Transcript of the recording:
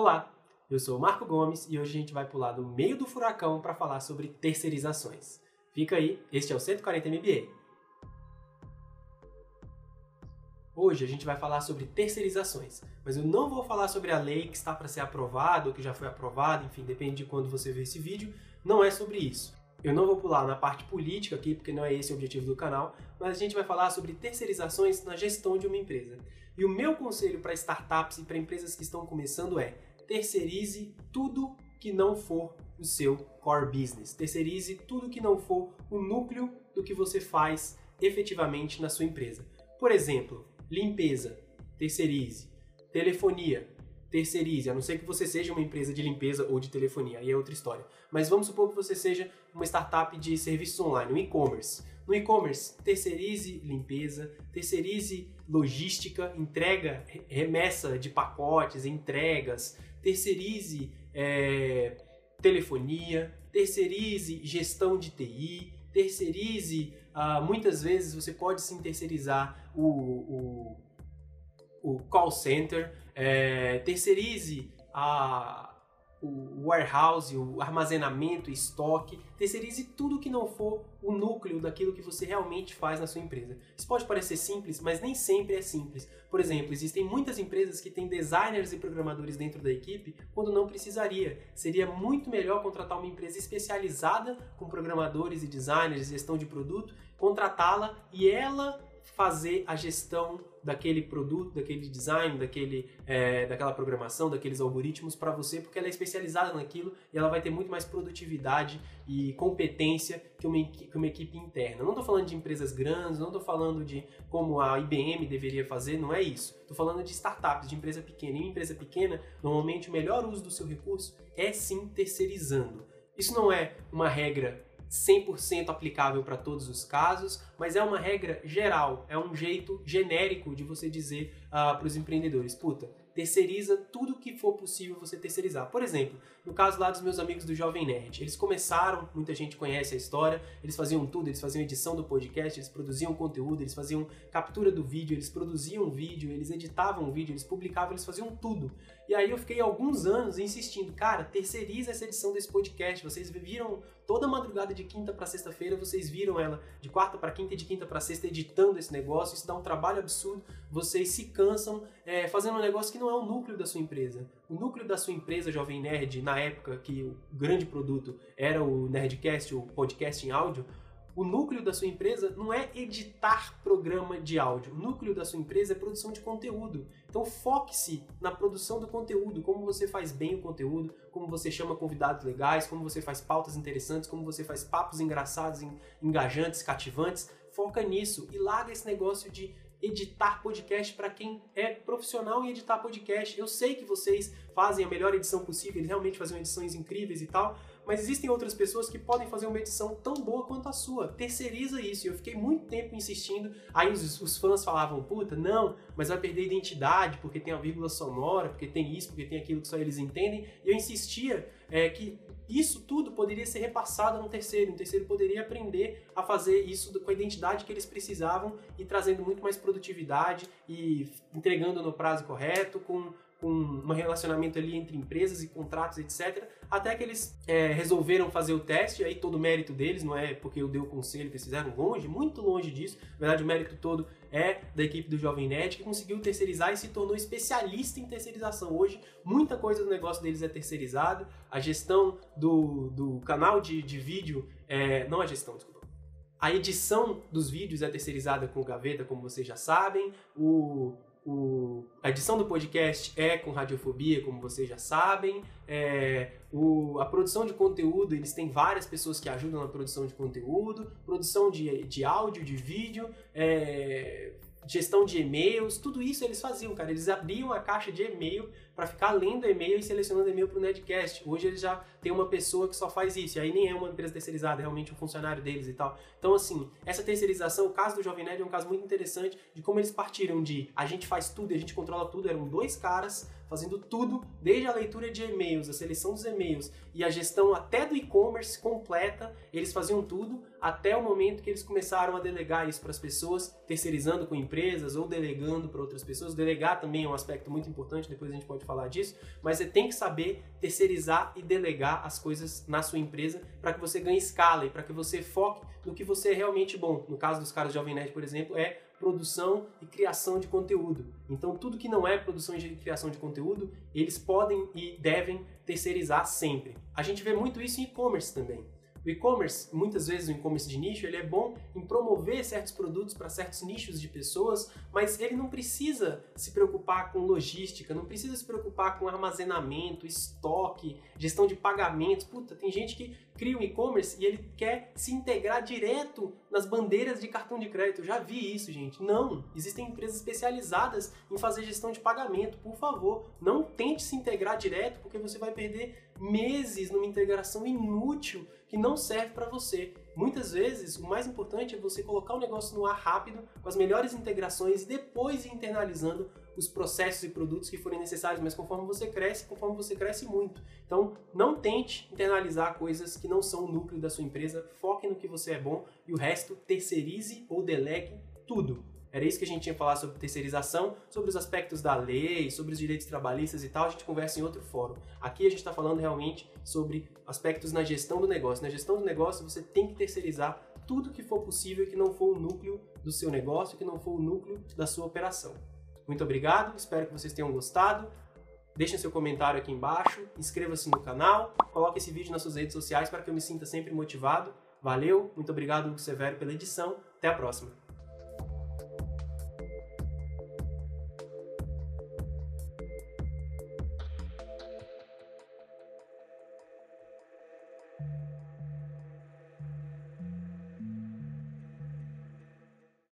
Olá, eu sou o Marco Gomes e hoje a gente vai pular do meio do furacão para falar sobre terceirizações. Fica aí, este é o 140 MBA. Hoje a gente vai falar sobre terceirizações, mas eu não vou falar sobre a lei que está para ser aprovada ou que já foi aprovada, enfim, depende de quando você ver esse vídeo, não é sobre isso. Eu não vou pular na parte política aqui, porque não é esse o objetivo do canal, mas a gente vai falar sobre terceirizações na gestão de uma empresa. E o meu conselho para startups e para empresas que estão começando é terceirize tudo que não for o seu core business. Terceirize tudo que não for o núcleo do que você faz efetivamente na sua empresa. Por exemplo, limpeza, terceirize. Telefonia, terceirize, a não ser que você seja uma empresa de limpeza ou de telefonia, aí é outra história. Mas vamos supor que você seja uma startup de serviços online, um e-commerce. No e-commerce, terceirize limpeza, terceirize logística, entrega, remessa de pacotes, entregas, terceirize é, telefonia, terceirize gestão de TI, terceirize, ah, muitas vezes você pode sim terceirizar o, o, o call center, é, terceirize a, o warehouse, o armazenamento, estoque, terceirize tudo que não for o núcleo daquilo que você realmente faz na sua empresa. Isso pode parecer simples, mas nem sempre é simples. Por exemplo, existem muitas empresas que têm designers e programadores dentro da equipe quando não precisaria. Seria muito melhor contratar uma empresa especializada com programadores e designers, gestão de produto, contratá-la e ela fazer a gestão daquele produto, daquele design, daquele, é, daquela programação, daqueles algoritmos para você, porque ela é especializada naquilo e ela vai ter muito mais produtividade e competência que uma, que uma equipe interna. Não estou falando de empresas grandes, não estou falando de como a IBM deveria fazer, não é isso. Estou falando de startups, de empresa pequena. E uma empresa pequena, normalmente o melhor uso do seu recurso é sim terceirizando. Isso não é uma regra 100% aplicável para todos os casos, mas é uma regra geral, é um jeito genérico de você dizer uh, para os empreendedores: puta, terceiriza tudo que for possível você terceirizar. Por exemplo, no caso lá dos meus amigos do Jovem Nerd, eles começaram, muita gente conhece a história, eles faziam tudo, eles faziam edição do podcast, eles produziam conteúdo, eles faziam captura do vídeo, eles produziam vídeo, eles editavam vídeo, eles publicavam, eles faziam tudo. E aí eu fiquei alguns anos insistindo, cara, terceiriza essa edição desse podcast. Vocês viram toda madrugada de quinta para sexta-feira, vocês viram ela de quarta para quinta e de quinta para sexta editando esse negócio. Isso dá um trabalho absurdo. Vocês se cansam é, fazendo um negócio que não é o núcleo da sua empresa. O núcleo da sua empresa, Jovem Nerd, na época que o grande produto era o Nerdcast, o podcast em áudio, o núcleo da sua empresa não é editar programa de áudio. O núcleo da sua empresa é produção de conteúdo. Então foque-se na produção do conteúdo, como você faz bem o conteúdo, como você chama convidados legais, como você faz pautas interessantes, como você faz papos engraçados, engajantes, cativantes. Foca nisso e larga esse negócio de editar podcast para quem é profissional em editar podcast. Eu sei que vocês fazem a melhor edição possível, eles realmente fazem edições incríveis e tal, mas existem outras pessoas que podem fazer uma edição tão boa quanto a sua. Terceiriza isso. E eu fiquei muito tempo insistindo. Aí os, os, fãs falavam, puta, não, mas vai perder identidade porque tem a vírgula sonora, porque tem isso, porque tem aquilo que só eles entendem. E eu insistia é, que isso tudo poderia ser repassado no terceiro. Um terceiro poderia aprender a fazer isso com a identidade que eles precisavam e trazendo muito mais produtividade e entregando no prazo correto, com com um relacionamento ali entre empresas e contratos, etc. Até que eles é, resolveram fazer o teste, aí todo o mérito deles, não é porque eu dei o conselho que eles fizeram longe, muito longe disso. Na verdade, o mérito todo é da equipe do Jovem Nerd, que conseguiu terceirizar e se tornou especialista em terceirização. Hoje, muita coisa do negócio deles é terceirizado. A gestão do, do canal de, de vídeo, é, não a gestão, desculpa. A edição dos vídeos é terceirizada com o Gaveta, como vocês já sabem. O, o, a edição do podcast é com radiofobia, como vocês já sabem. É, o, a produção de conteúdo, eles têm várias pessoas que ajudam na produção de conteúdo, produção de, de áudio, de vídeo, é, gestão de e-mails, tudo isso eles faziam, cara. Eles abriam a caixa de e-mail para ficar lendo e-mail e selecionando e-mail para o Nedcast. Hoje eles já tem uma pessoa que só faz isso, e aí nem é uma empresa terceirizada, é realmente um funcionário deles e tal. Então, assim, essa terceirização, o caso do Jovem Nerd é um caso muito interessante de como eles partiram de a gente faz tudo a gente controla tudo, eram dois caras fazendo tudo, desde a leitura de e-mails, a seleção dos e-mails e a gestão até do e-commerce completa, eles faziam tudo até o momento que eles começaram a delegar isso para as pessoas, terceirizando com empresas ou delegando para outras pessoas. Delegar também é um aspecto muito importante, depois a gente pode falar disso, mas você tem que saber terceirizar e delegar as coisas na sua empresa para que você ganhe escala e para que você foque no que você é realmente bom. No caso dos caras Jovem Nerd, por exemplo, é produção e criação de conteúdo. Então, tudo que não é produção e criação de conteúdo, eles podem e devem terceirizar sempre. A gente vê muito isso em e-commerce também. O e-commerce, muitas vezes o e-commerce de nicho, ele é bom em promover certos produtos para certos nichos de pessoas, mas ele não precisa se preocupar com logística, não precisa se preocupar com armazenamento, estoque, gestão de pagamentos. Puta, tem gente que cria um e-commerce e ele quer se integrar direto nas bandeiras de cartão de crédito. Já vi isso, gente. Não, existem empresas especializadas em fazer gestão de pagamento. Por favor, não tente se integrar direto, porque você vai perder meses numa integração inútil que não serve para você. Muitas vezes, o mais importante é você colocar o negócio no ar rápido, com as melhores integrações depois ir internalizando os processos e produtos que forem necessários, mas conforme você cresce, conforme você cresce muito. Então, não tente internalizar coisas que não são o núcleo da sua empresa, foque no que você é bom e o resto terceirize ou delegue tudo. Era isso que a gente tinha falado sobre terceirização, sobre os aspectos da lei, sobre os direitos trabalhistas e tal, a gente conversa em outro fórum. Aqui a gente está falando realmente sobre aspectos na gestão do negócio. Na gestão do negócio você tem que terceirizar tudo que for possível que não for o núcleo do seu negócio, que não for o núcleo da sua operação. Muito obrigado, espero que vocês tenham gostado. Deixem seu comentário aqui embaixo, inscreva-se no canal, coloque esse vídeo nas suas redes sociais para que eu me sinta sempre motivado. Valeu, muito obrigado, Hugo Severo, pela edição. Até a próxima.